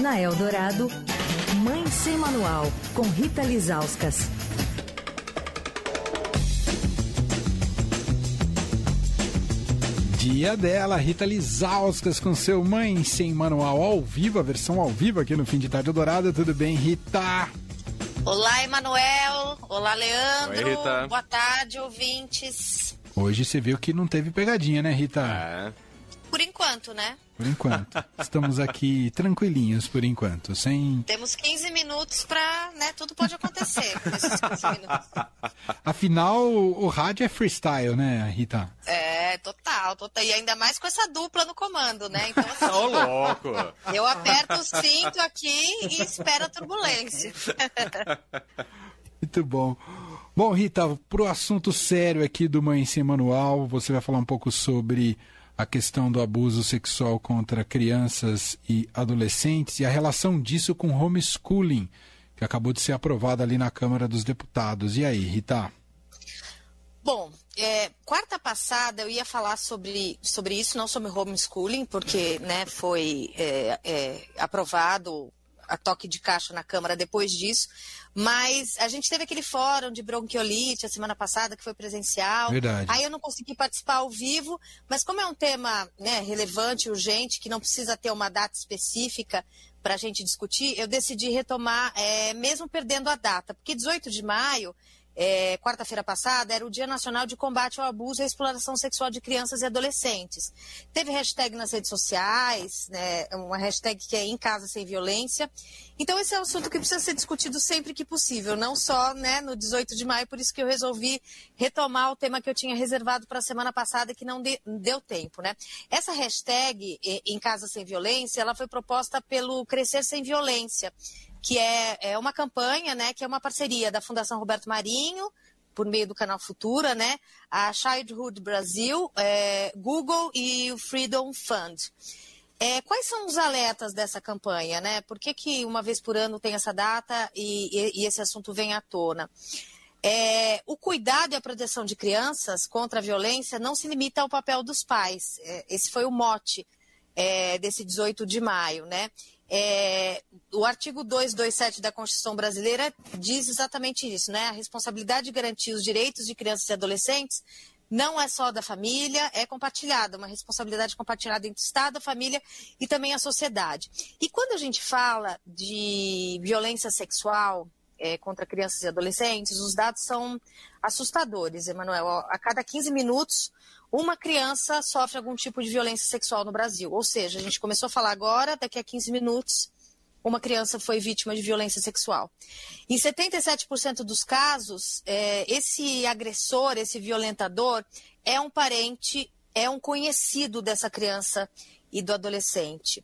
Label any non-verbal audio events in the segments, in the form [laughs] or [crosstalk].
Na Eldorado, Mãe Sem Manual, com Rita Lizauskas. Dia dela, Rita Lizauskas com seu Mãe Sem Manual ao vivo, a versão ao vivo aqui no Fim de Tarde Dourado. Tudo bem, Rita? Olá, Emanuel. Olá, Leandro. Oi, Rita. Boa tarde, ouvintes. Hoje você viu que não teve pegadinha, né, Rita? É. Por enquanto, né? Por enquanto. Estamos aqui tranquilinhos por enquanto, sem. Temos 15 minutos pra, né? Tudo pode acontecer nesses 15 minutos. Afinal, o rádio é freestyle, né, Rita? É, total, total. E ainda mais com essa dupla no comando, né? Então, assim, Ô, louco! eu aperto o cinto aqui e espero a turbulência. Muito bom. Bom, Rita, pro assunto sério aqui do Mãe Sem Manual, você vai falar um pouco sobre a questão do abuso sexual contra crianças e adolescentes e a relação disso com homeschooling, que acabou de ser aprovada ali na Câmara dos Deputados. E aí, Rita? Bom, é, quarta passada eu ia falar sobre, sobre isso, não sobre homeschooling, porque né, foi é, é, aprovado a toque de caixa na Câmara depois disso, mas a gente teve aquele fórum de bronquiolite a semana passada, que foi presencial. Verdade. Aí eu não consegui participar ao vivo, mas como é um tema né, relevante, urgente, que não precisa ter uma data específica para a gente discutir, eu decidi retomar, é, mesmo perdendo a data, porque 18 de maio é, quarta-feira passada, era o Dia Nacional de Combate ao Abuso e à Exploração Sexual de Crianças e Adolescentes. Teve hashtag nas redes sociais, né, uma hashtag que é Em Casa Sem Violência. Então, esse é um assunto que precisa ser discutido sempre que possível, não só né, no 18 de maio, por isso que eu resolvi retomar o tema que eu tinha reservado para a semana passada, que não de, deu tempo. Né? Essa hashtag Em Casa Sem Violência, ela foi proposta pelo Crescer Sem Violência que é, é uma campanha, né, que é uma parceria da Fundação Roberto Marinho, por meio do canal Futura, né, a Childhood Brasil, é, Google e o Freedom Fund. É, quais são os alertas dessa campanha, né? Por que, que uma vez por ano tem essa data e, e, e esse assunto vem à tona? É, o cuidado e a proteção de crianças contra a violência não se limita ao papel dos pais. É, esse foi o mote é, desse 18 de maio, né? É, o artigo 227 da Constituição Brasileira diz exatamente isso, né? A responsabilidade de garantir os direitos de crianças e adolescentes não é só da família, é compartilhada, uma responsabilidade compartilhada entre o Estado, a família e também a sociedade. E quando a gente fala de violência sexual é, contra crianças e adolescentes, os dados são assustadores, Emanuel. A cada 15 minutos, uma criança sofre algum tipo de violência sexual no Brasil. Ou seja, a gente começou a falar agora, daqui a 15 minutos, uma criança foi vítima de violência sexual. Em 77% dos casos, é, esse agressor, esse violentador, é um parente, é um conhecido dessa criança e do adolescente.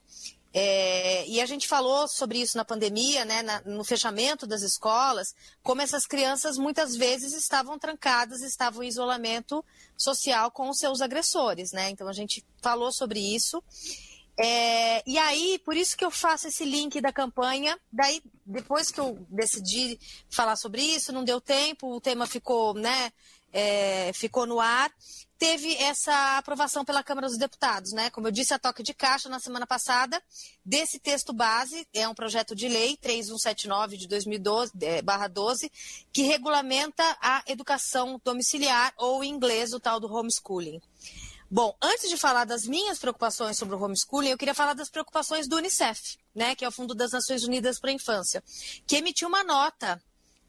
É, e a gente falou sobre isso na pandemia, né, na, no fechamento das escolas, como essas crianças muitas vezes estavam trancadas, estavam em isolamento social com os seus agressores, né? Então a gente falou sobre isso. É, e aí, por isso que eu faço esse link da campanha. Daí, depois que eu decidi falar sobre isso, não deu tempo, o tema ficou, né, é, ficou no ar teve essa aprovação pela Câmara dos Deputados, né? Como eu disse, a toque de caixa na semana passada desse texto base, é um projeto de lei 3179 de 2012, é, barra 12, que regulamenta a educação domiciliar ou em inglês o tal do homeschooling. Bom, antes de falar das minhas preocupações sobre o homeschooling, eu queria falar das preocupações do UNICEF, né, que é o Fundo das Nações Unidas para a Infância, que emitiu uma nota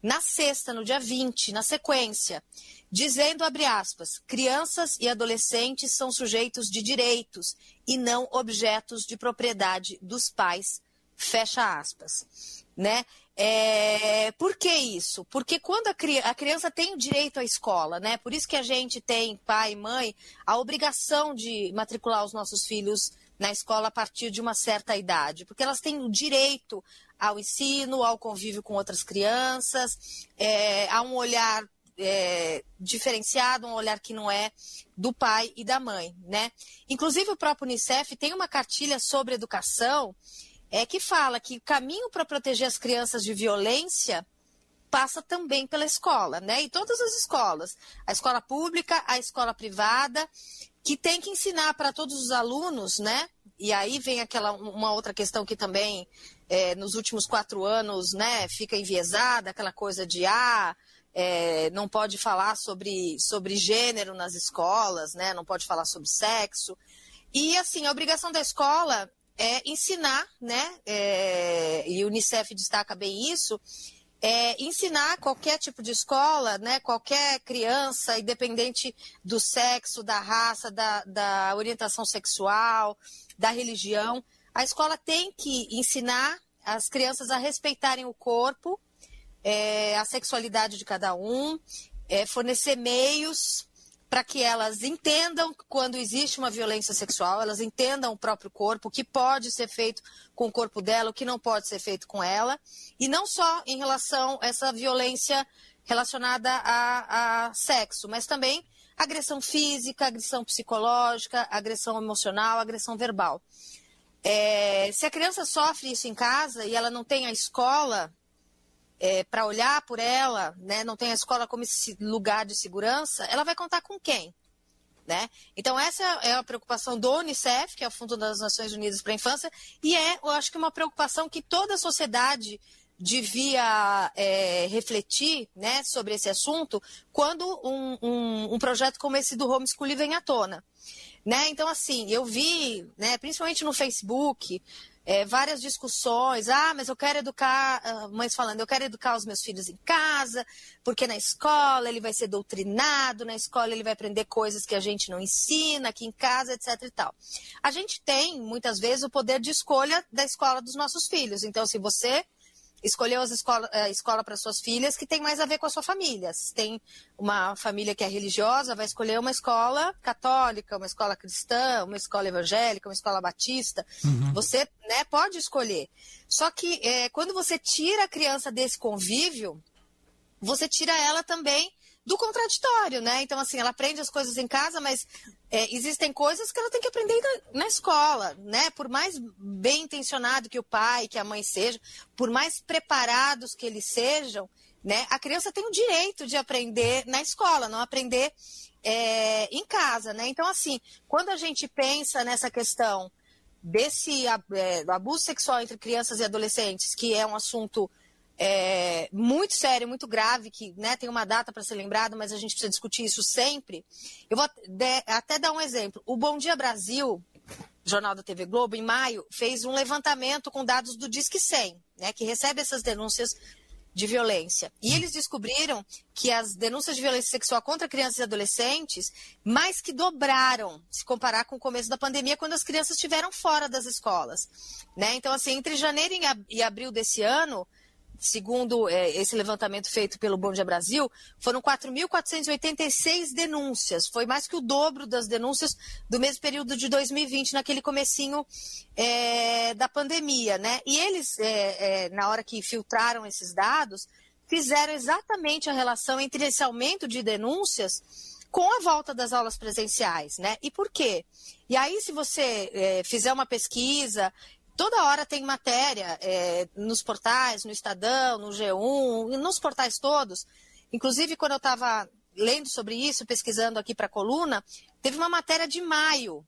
na sexta, no dia 20, na sequência, dizendo, abre aspas, crianças e adolescentes são sujeitos de direitos e não objetos de propriedade dos pais, fecha aspas, né? É, por que isso? Porque quando a, cri a, criança tem o direito à escola, né? Por isso que a gente tem, pai e mãe, a obrigação de matricular os nossos filhos na escola a partir de uma certa idade, porque elas têm o direito ao ensino, ao convívio com outras crianças, é, a um olhar é, diferenciado, um olhar que não é do pai e da mãe, né? Inclusive o próprio Unicef tem uma cartilha sobre educação é que fala que o caminho para proteger as crianças de violência passa também pela escola, né? E todas as escolas, a escola pública, a escola privada, que tem que ensinar para todos os alunos, né? e aí vem aquela uma outra questão que também é, nos últimos quatro anos né, fica enviesada, aquela coisa de ah, é, não pode falar sobre, sobre gênero nas escolas, né, não pode falar sobre sexo. E assim, a obrigação da escola é ensinar, né? É, e o Unicef destaca bem isso, é, ensinar qualquer tipo de escola, né, qualquer criança, independente do sexo, da raça, da, da orientação sexual, da religião, a escola tem que ensinar as crianças a respeitarem o corpo, é, a sexualidade de cada um, é, fornecer meios para que elas entendam quando existe uma violência sexual, elas entendam o próprio corpo, o que pode ser feito com o corpo dela, o que não pode ser feito com ela, e não só em relação a essa violência relacionada a, a sexo, mas também agressão física, agressão psicológica, agressão emocional, agressão verbal. É, se a criança sofre isso em casa e ela não tem a escola é, para olhar por ela, né, não tem a escola como esse lugar de segurança, ela vai contar com quem? Né? Então, essa é a preocupação do Unicef, que é o Fundo das Nações Unidas para a Infância, e é, eu acho que, uma preocupação que toda a sociedade devia é, refletir né, sobre esse assunto quando um, um, um, projeto como esse do homeschooling vem à tona. Né? Então, assim, eu vi, né, principalmente no Facebook, é, várias discussões. Ah, mas eu quero educar, ah, mães falando, eu quero educar os meus filhos em casa, porque na escola ele vai ser doutrinado, na escola ele vai aprender coisas que a gente não ensina, aqui em casa, etc e tal. A gente tem, muitas vezes, o poder de escolha da escola dos nossos filhos. Então, se você escolheu as escola, a escola para suas filhas que tem mais a ver com a sua família. Se tem uma família que é religiosa, vai escolher uma escola católica, uma escola cristã, uma escola evangélica, uma escola batista. Uhum. Você né, pode escolher. Só que é, quando você tira a criança desse convívio, você tira ela também do contraditório, né? Então, assim, ela aprende as coisas em casa, mas é, existem coisas que ela tem que aprender na, na, escola, né? Por mais bem intencionado que o pai, que a mãe sejam, por mais preparados que eles sejam, né? A criança tem o direito de aprender na escola, não aprender é, em casa, né? Então, assim, quando a gente pensa nessa questão desse é, abuso sexual entre crianças e adolescentes, que é um assunto é, muito sério, muito grave, que né, tem uma data para ser lembrado, mas a gente precisa discutir isso sempre. Eu vou até dar um exemplo. O Bom Dia Brasil, Jornal da TV Globo, em maio, fez um levantamento com dados do Disque 100, né, que recebe essas denúncias de violência. E eles descobriram que as denúncias de violência sexual contra crianças e adolescentes mais que dobraram, se comparar com o começo da pandemia, quando as crianças estiveram fora das escolas. Né? Então, assim, entre janeiro e abril desse ano, segundo é, esse levantamento feito pelo Bom Dia Brasil, foram 4.486 denúncias. Foi mais que o dobro das denúncias do mesmo período de 2020, naquele comecinho é, da pandemia, né? E eles, é, é, na hora que filtraram esses dados, fizeram exatamente a relação entre esse aumento de denúncias com a volta das aulas presenciais, né? E por quê? E aí, se você é, fizer uma pesquisa toda hora tem matéria é, nos portais, no Estadão, no G1, nos portais todos. Inclusive, quando eu estava lendo sobre isso, pesquisando aqui para a coluna, teve uma matéria de maio.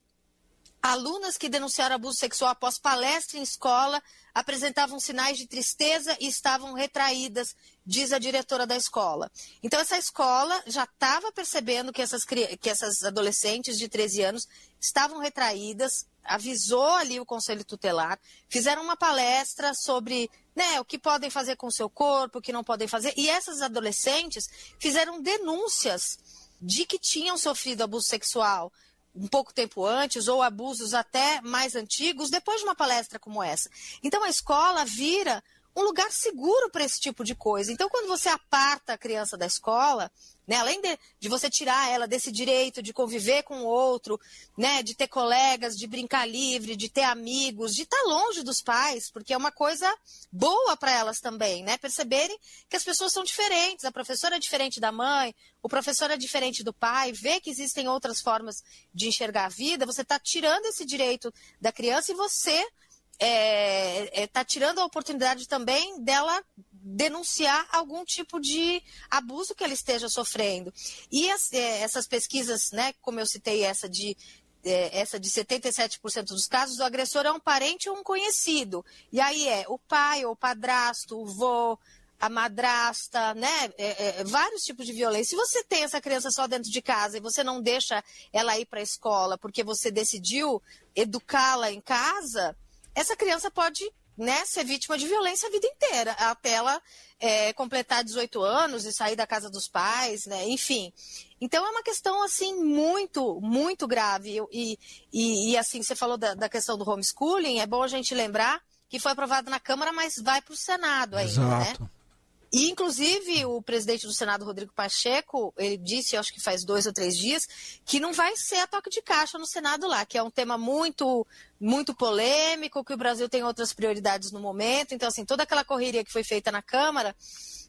Alunas que denunciaram abuso sexual após palestra em escola apresentavam sinais de tristeza e estavam retraídas, diz a diretora da escola. Então, essa escola já estava percebendo que essas, que essas adolescentes de 13 anos estavam retraídas, avisou ali o conselho tutelar, fizeram uma palestra sobre né, o que podem fazer com o seu corpo, o que não podem fazer. E essas adolescentes fizeram denúncias de que tinham sofrido abuso sexual um pouco tempo antes, ou abusos até mais antigos, depois de uma palestra como essa. Então a escola vira um lugar seguro para esse tipo de coisa. Então, quando você aparta a criança da escola, né? Além de, de, você tirar ela desse direito de conviver com o outro, né? de ter colegas, de brincar livre, de ter amigos, de estar tá longe dos pais, porque é uma coisa boa para elas também, né? Perceberem que as pessoas são diferentes, a professora é diferente da mãe, o professor é diferente do pai, ver que existem outras formas de enxergar a vida, você está tirando esse direito da criança e você está é, é, tá tirando a oportunidade também dela denunciar algum tipo de abuso que ela esteja sofrendo. E as, é, essas pesquisas, né, como eu citei essa de é, essa de 77% dos casos, o agressor é um parente ou um conhecido. E aí é o pai ou o padrasto, o vô, a madrasta, né? É, é, vários tipos de violência. Se você tem essa criança só dentro de casa e você não deixa ela ir para a escola porque você decidiu educá-la em casa, essa criança pode né, ser vítima de violência a vida inteira, até ela é, completar 18 anos e sair da casa dos pais, né? Enfim. Então é uma questão assim muito, muito grave. E, e, e assim, você falou da, da, questão do homeschooling, é bom a gente lembrar que foi aprovado na Câmara, mas vai para o Senado ainda, né? Exato. né? E, inclusive, o presidente do Senado, Rodrigo Pacheco, ele disse, acho que faz dois ou três dias, que não vai ser a toque de caixa no Senado lá, que é um tema muito, muito polêmico, que o Brasil tem outras prioridades no momento. Então, assim, toda aquela correria que foi feita na Câmara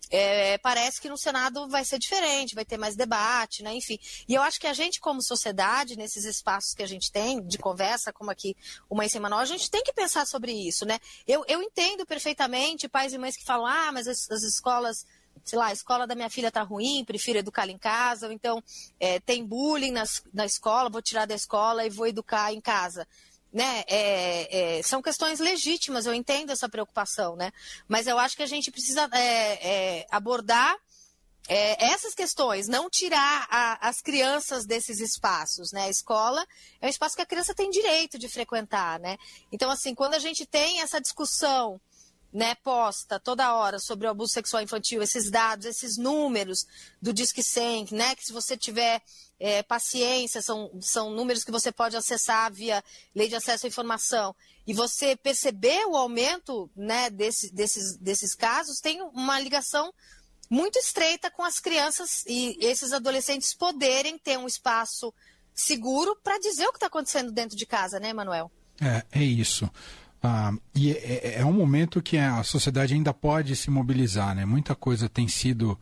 é, parece que no Senado vai ser diferente, vai ter mais debate, né? Enfim. E eu acho que a gente, como sociedade, nesses espaços que a gente tem de conversa, como aqui o Mãe Sem Manual, a gente tem que pensar sobre isso, né? Eu, eu entendo perfeitamente pais e mães que falam, ah, mas as, as escolas sei lá, a escola da minha filha tá ruim, prefiro educá-la em casa, ou então é, tem bullying nas, na escola, vou tirar da escola e vou educar em casa né, é, é, são questões legítimas, eu entendo essa preocupação, né? Mas eu acho que a gente precisa é, é abordar é, essas questões, não tirar a, as crianças desses espaços, né? A escola é um espaço que a criança tem direito de frequentar, né? Então, assim, quando a gente tem essa discussão né, posta toda hora sobre o abuso sexual infantil, esses dados, esses números do Disque 100, né, que se você tiver é, paciência, são, são números que você pode acessar via lei de acesso à informação, e você perceber o aumento né, desse, desses, desses casos, tem uma ligação muito estreita com as crianças e esses adolescentes poderem ter um espaço seguro para dizer o que está acontecendo dentro de casa, né, Manuel? É, é isso. Ah, e é, é, é, um momento que a sociedade ainda pode se mobilizar, né? Muita coisa tem sido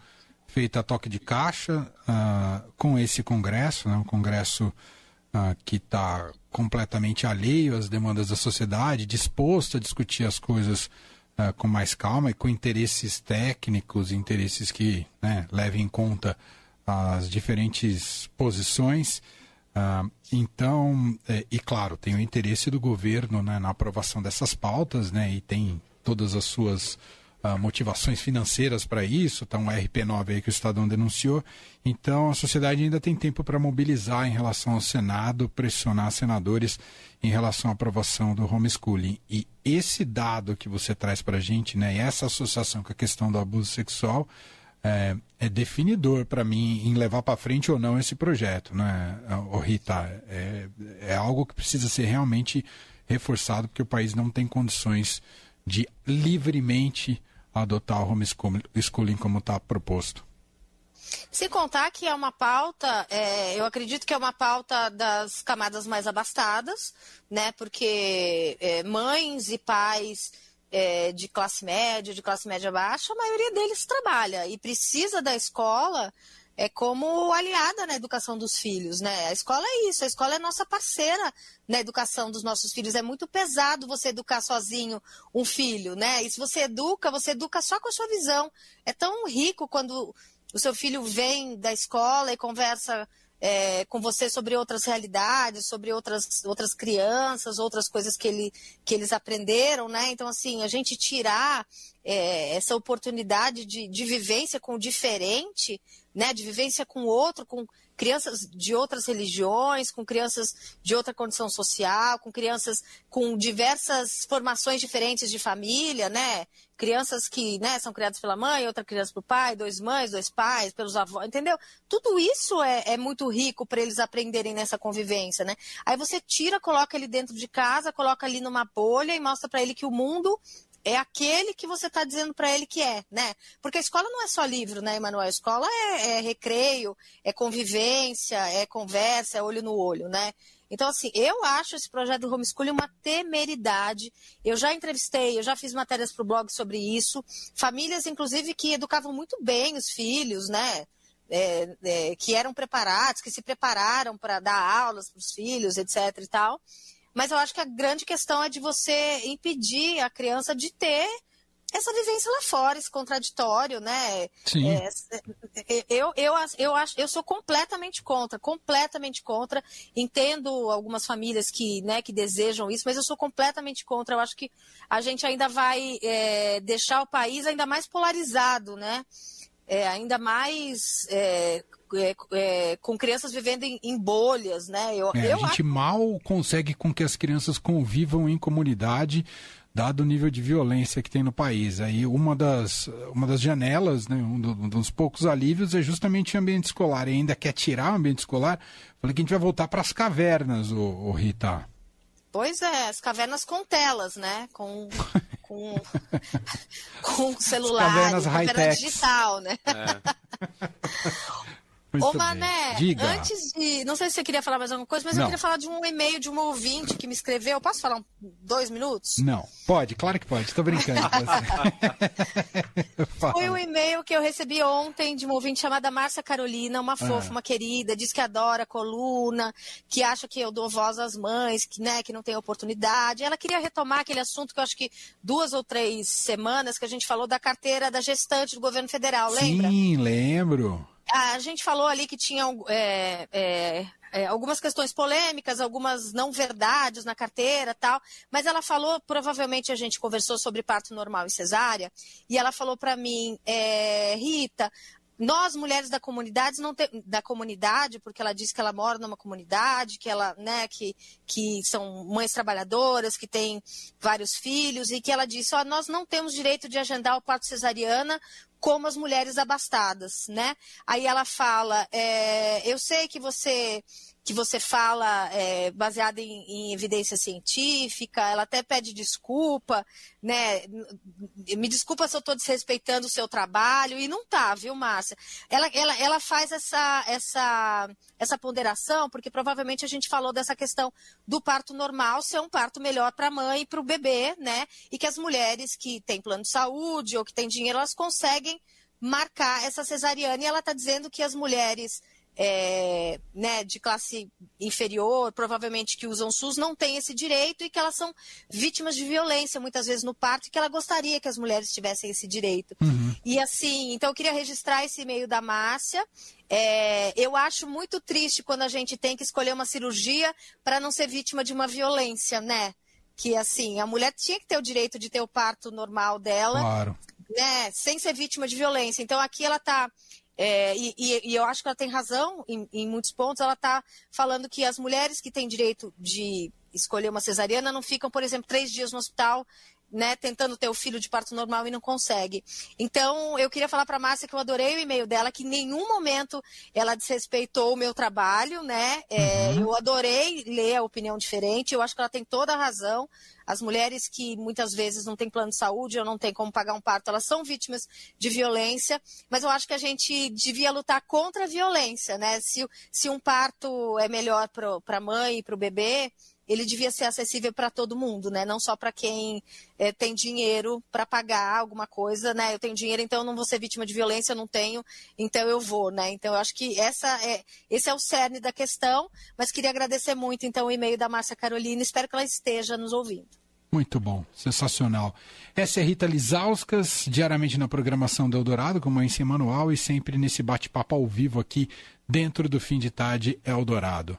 feita a toque de caixa ah, com esse Congresso, né? um Congresso ah, que está completamente alheio às demandas da sociedade, disposto a discutir as coisas ah, com mais calma e com interesses técnicos, interesses que né, levem em conta as diferentes posições. Então, é, e claro, tem o interesse do governo né, na aprovação dessas pautas, né, e tem todas as suas motivações financeiras para isso, está um RP9 aí que o Estadão denunciou. Então, a sociedade ainda tem tempo para mobilizar em relação ao Senado, pressionar senadores em relação à aprovação do homeschooling. E esse dado que você traz para a gente, né, essa associação com a questão do abuso sexual, é, é definidor para mim em levar para frente ou não esse projeto, né, o Rita? É, é algo que precisa ser realmente reforçado porque o país não tem condições de livremente adotar o homeschooling como está proposto. Se contar que é uma pauta, é, eu acredito que é uma pauta das camadas mais abastadas, né? Porque é, mães e pais é, de classe média, de classe média baixa, a maioria deles trabalha e precisa da escola é como aliada na educação dos filhos, né? A escola é isso, a escola é nossa parceira na educação dos nossos filhos. É muito pesado você educar sozinho um filho, né? E se você educa, você educa só com a sua visão. É tão rico quando o seu filho vem da escola e conversa é, com você sobre outras realidades, sobre outras, outras crianças, outras coisas que, ele, que eles aprenderam, né? Então, assim, a gente tirar é, essa oportunidade de, de vivência com o diferente, né? De vivência com o outro, com crianças de outras religiões, com crianças de outra condição social, com crianças com diversas formações diferentes de família, né? Crianças que né, são criadas pela mãe, outra criança pelo pai, dois mães, dois pais, pelos avós, entendeu? Tudo isso é, é muito rico para eles aprenderem nessa convivência, né? Aí você tira, coloca ele dentro de casa, coloca ali numa bolha e mostra para ele que o mundo é aquele que você está dizendo para ele que é, né? Porque a escola não é só livro, né, Emanuel? A escola é, é, recreio, é convivência, é conversa, é olho no olho, né? Então, assim, eu acho esse projeto do homeschooling uma temeridade. Eu já entrevistei, eu já fiz matérias para o blog sobre isso. Famílias, inclusive, que educavam muito bem os filhos, né? É, é, que eram preparados, que se prepararam para dar aulas para os filhos, etc. e tal. Mas eu acho que a grande questão é de você impedir a criança de ter essa vivência lá fora, esse contraditório, né? Sim. É, é, eu, eu, eu, acho, eu sou completamente contra, completamente contra. Entendo algumas famílias que, né, que desejam isso, mas eu sou completamente contra. Eu acho que a gente ainda vai é, deixar o país ainda mais polarizado, né? É, ainda mais é, é, com crianças vivendo em, em bolhas, né? Eu, é, eu a gente acho... mal consegue com que as crianças convivam em comunidade dado o nível de violência que tem no país. Aí uma das, uma das janelas, né, um, do, um dos poucos alívios é justamente o ambiente escolar. E ainda quer tirar o ambiente escolar, falei que a gente vai voltar para as cavernas, o, o, Rita. Pois é, as cavernas com telas, né? Com, [laughs] com, [laughs] com celular, cavernas high-tech. digital, né? É. [laughs] Muito Ô, Mané, Diga. antes de. Não sei se você queria falar mais alguma coisa, mas não. eu queria falar de um e-mail de um ouvinte que me escreveu. Posso falar um, dois minutos? Não, pode, claro que pode. Estou brincando com você. [laughs] Foi um e-mail que eu recebi ontem de uma ouvinte chamada Márcia Carolina, uma fofa, ah. uma querida, diz que adora a coluna, que acha que eu dou voz às mães, que, né, que não tem oportunidade. Ela queria retomar aquele assunto que eu acho que duas ou três semanas que a gente falou da carteira da gestante do governo federal, lembra? Sim, lembro a gente falou ali que tinha é, é, é, algumas questões polêmicas, algumas não verdades na carteira tal, mas ela falou, provavelmente a gente conversou sobre parto normal e cesárea, e ela falou para mim, é, Rita, nós mulheres da comunidade não te, da comunidade porque ela diz que ela mora numa comunidade que ela né que, que são mães trabalhadoras que têm vários filhos e que ela disse ó, nós não temos direito de agendar o parto cesariana como as mulheres abastadas, né? Aí ela fala, é, eu sei que você que você fala é, baseada em, em, evidência científica, ela até pede desculpa, né? Me desculpa se eu estou desrespeitando o seu trabalho, e não tá, viu, Márcia? Ela, ela, ela faz essa, essa, essa ponderação, porque provavelmente a gente falou dessa questão do parto normal ser um parto melhor para a mãe e para o bebê, né? E que as mulheres que têm plano de saúde ou que têm dinheiro, elas conseguem marcar essa cesariana, e ela está dizendo que as mulheres é, né, de classe inferior, provavelmente que usam SUS, não têm esse direito e que elas são vítimas de violência muitas vezes no parto e que ela gostaria que as mulheres tivessem esse direito. Uhum. E assim, então eu queria registrar esse e-mail da Márcia. É, eu acho muito triste quando a gente tem que escolher uma cirurgia para não ser vítima de uma violência, né? Que assim, a mulher tinha que ter o direito de ter o parto normal dela, claro. Né? Sem ser vítima de violência. Então aqui ela está é, e, e, eu acho que ela tem razão em, em muitos pontos. Ela está falando que as mulheres que têm direito de escolher uma cesariana não ficam, por exemplo, três dias no hospital né, tentando ter o filho de parto normal e não consegue. Então, eu queria falar para a Márcia que eu adorei o e-mail dela, que em nenhum momento ela desrespeitou o meu trabalho, né? É, uhum. Eu adorei ler a opinião diferente, eu acho que ela tem toda a razão. As mulheres que muitas vezes não têm plano de saúde ou não têm como pagar um parto, elas são vítimas de violência, mas eu acho que a gente devia lutar contra a violência, né? Se, se um parto é melhor para a mãe e para o bebê, ele devia ser acessível para todo mundo, né? Não só para quem é, tem dinheiro para pagar alguma coisa, né? Eu tenho dinheiro, então eu não vou ser vítima de violência, eu não tenho, então eu vou, né? Então eu acho que essa é, esse é o cerne da questão, mas queria agradecer muito então o e-mail da Márcia Carolina, espero que ela esteja nos ouvindo. Muito bom, sensacional. Essa é Rita Lizauskas, diariamente na programação do Eldorado, como em manual e sempre nesse bate-papo ao vivo aqui dentro do Fim de Tarde Eldorado.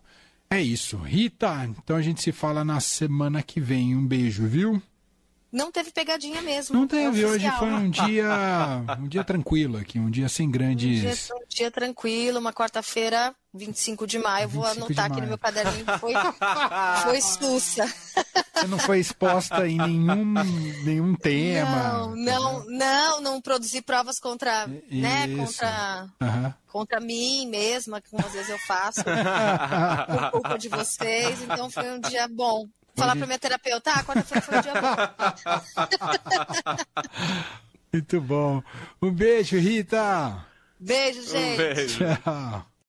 É isso. Rita, então a gente se fala na semana que vem. Um beijo, viu? Não teve pegadinha mesmo. Não teve. É Hoje foi um dia, um dia tranquilo aqui, um dia sem grandes. Um dia, um dia tranquilo, uma quarta-feira, 25 de maio. 25 Vou anotar aqui no meu caderninho. Foi, [laughs] foi sussa. Você não foi exposta em nenhum, nenhum tema. Não, não, não, não produzi provas contra, né, contra, uhum. contra mim mesma, como às vezes eu faço, [laughs] por culpa de vocês. Então foi um dia bom falar para minha terapeuta, ah, quarta-feira foi um dia bom. Muito bom. Um beijo, Rita. Beijo, gente. Um beijo. Tchau.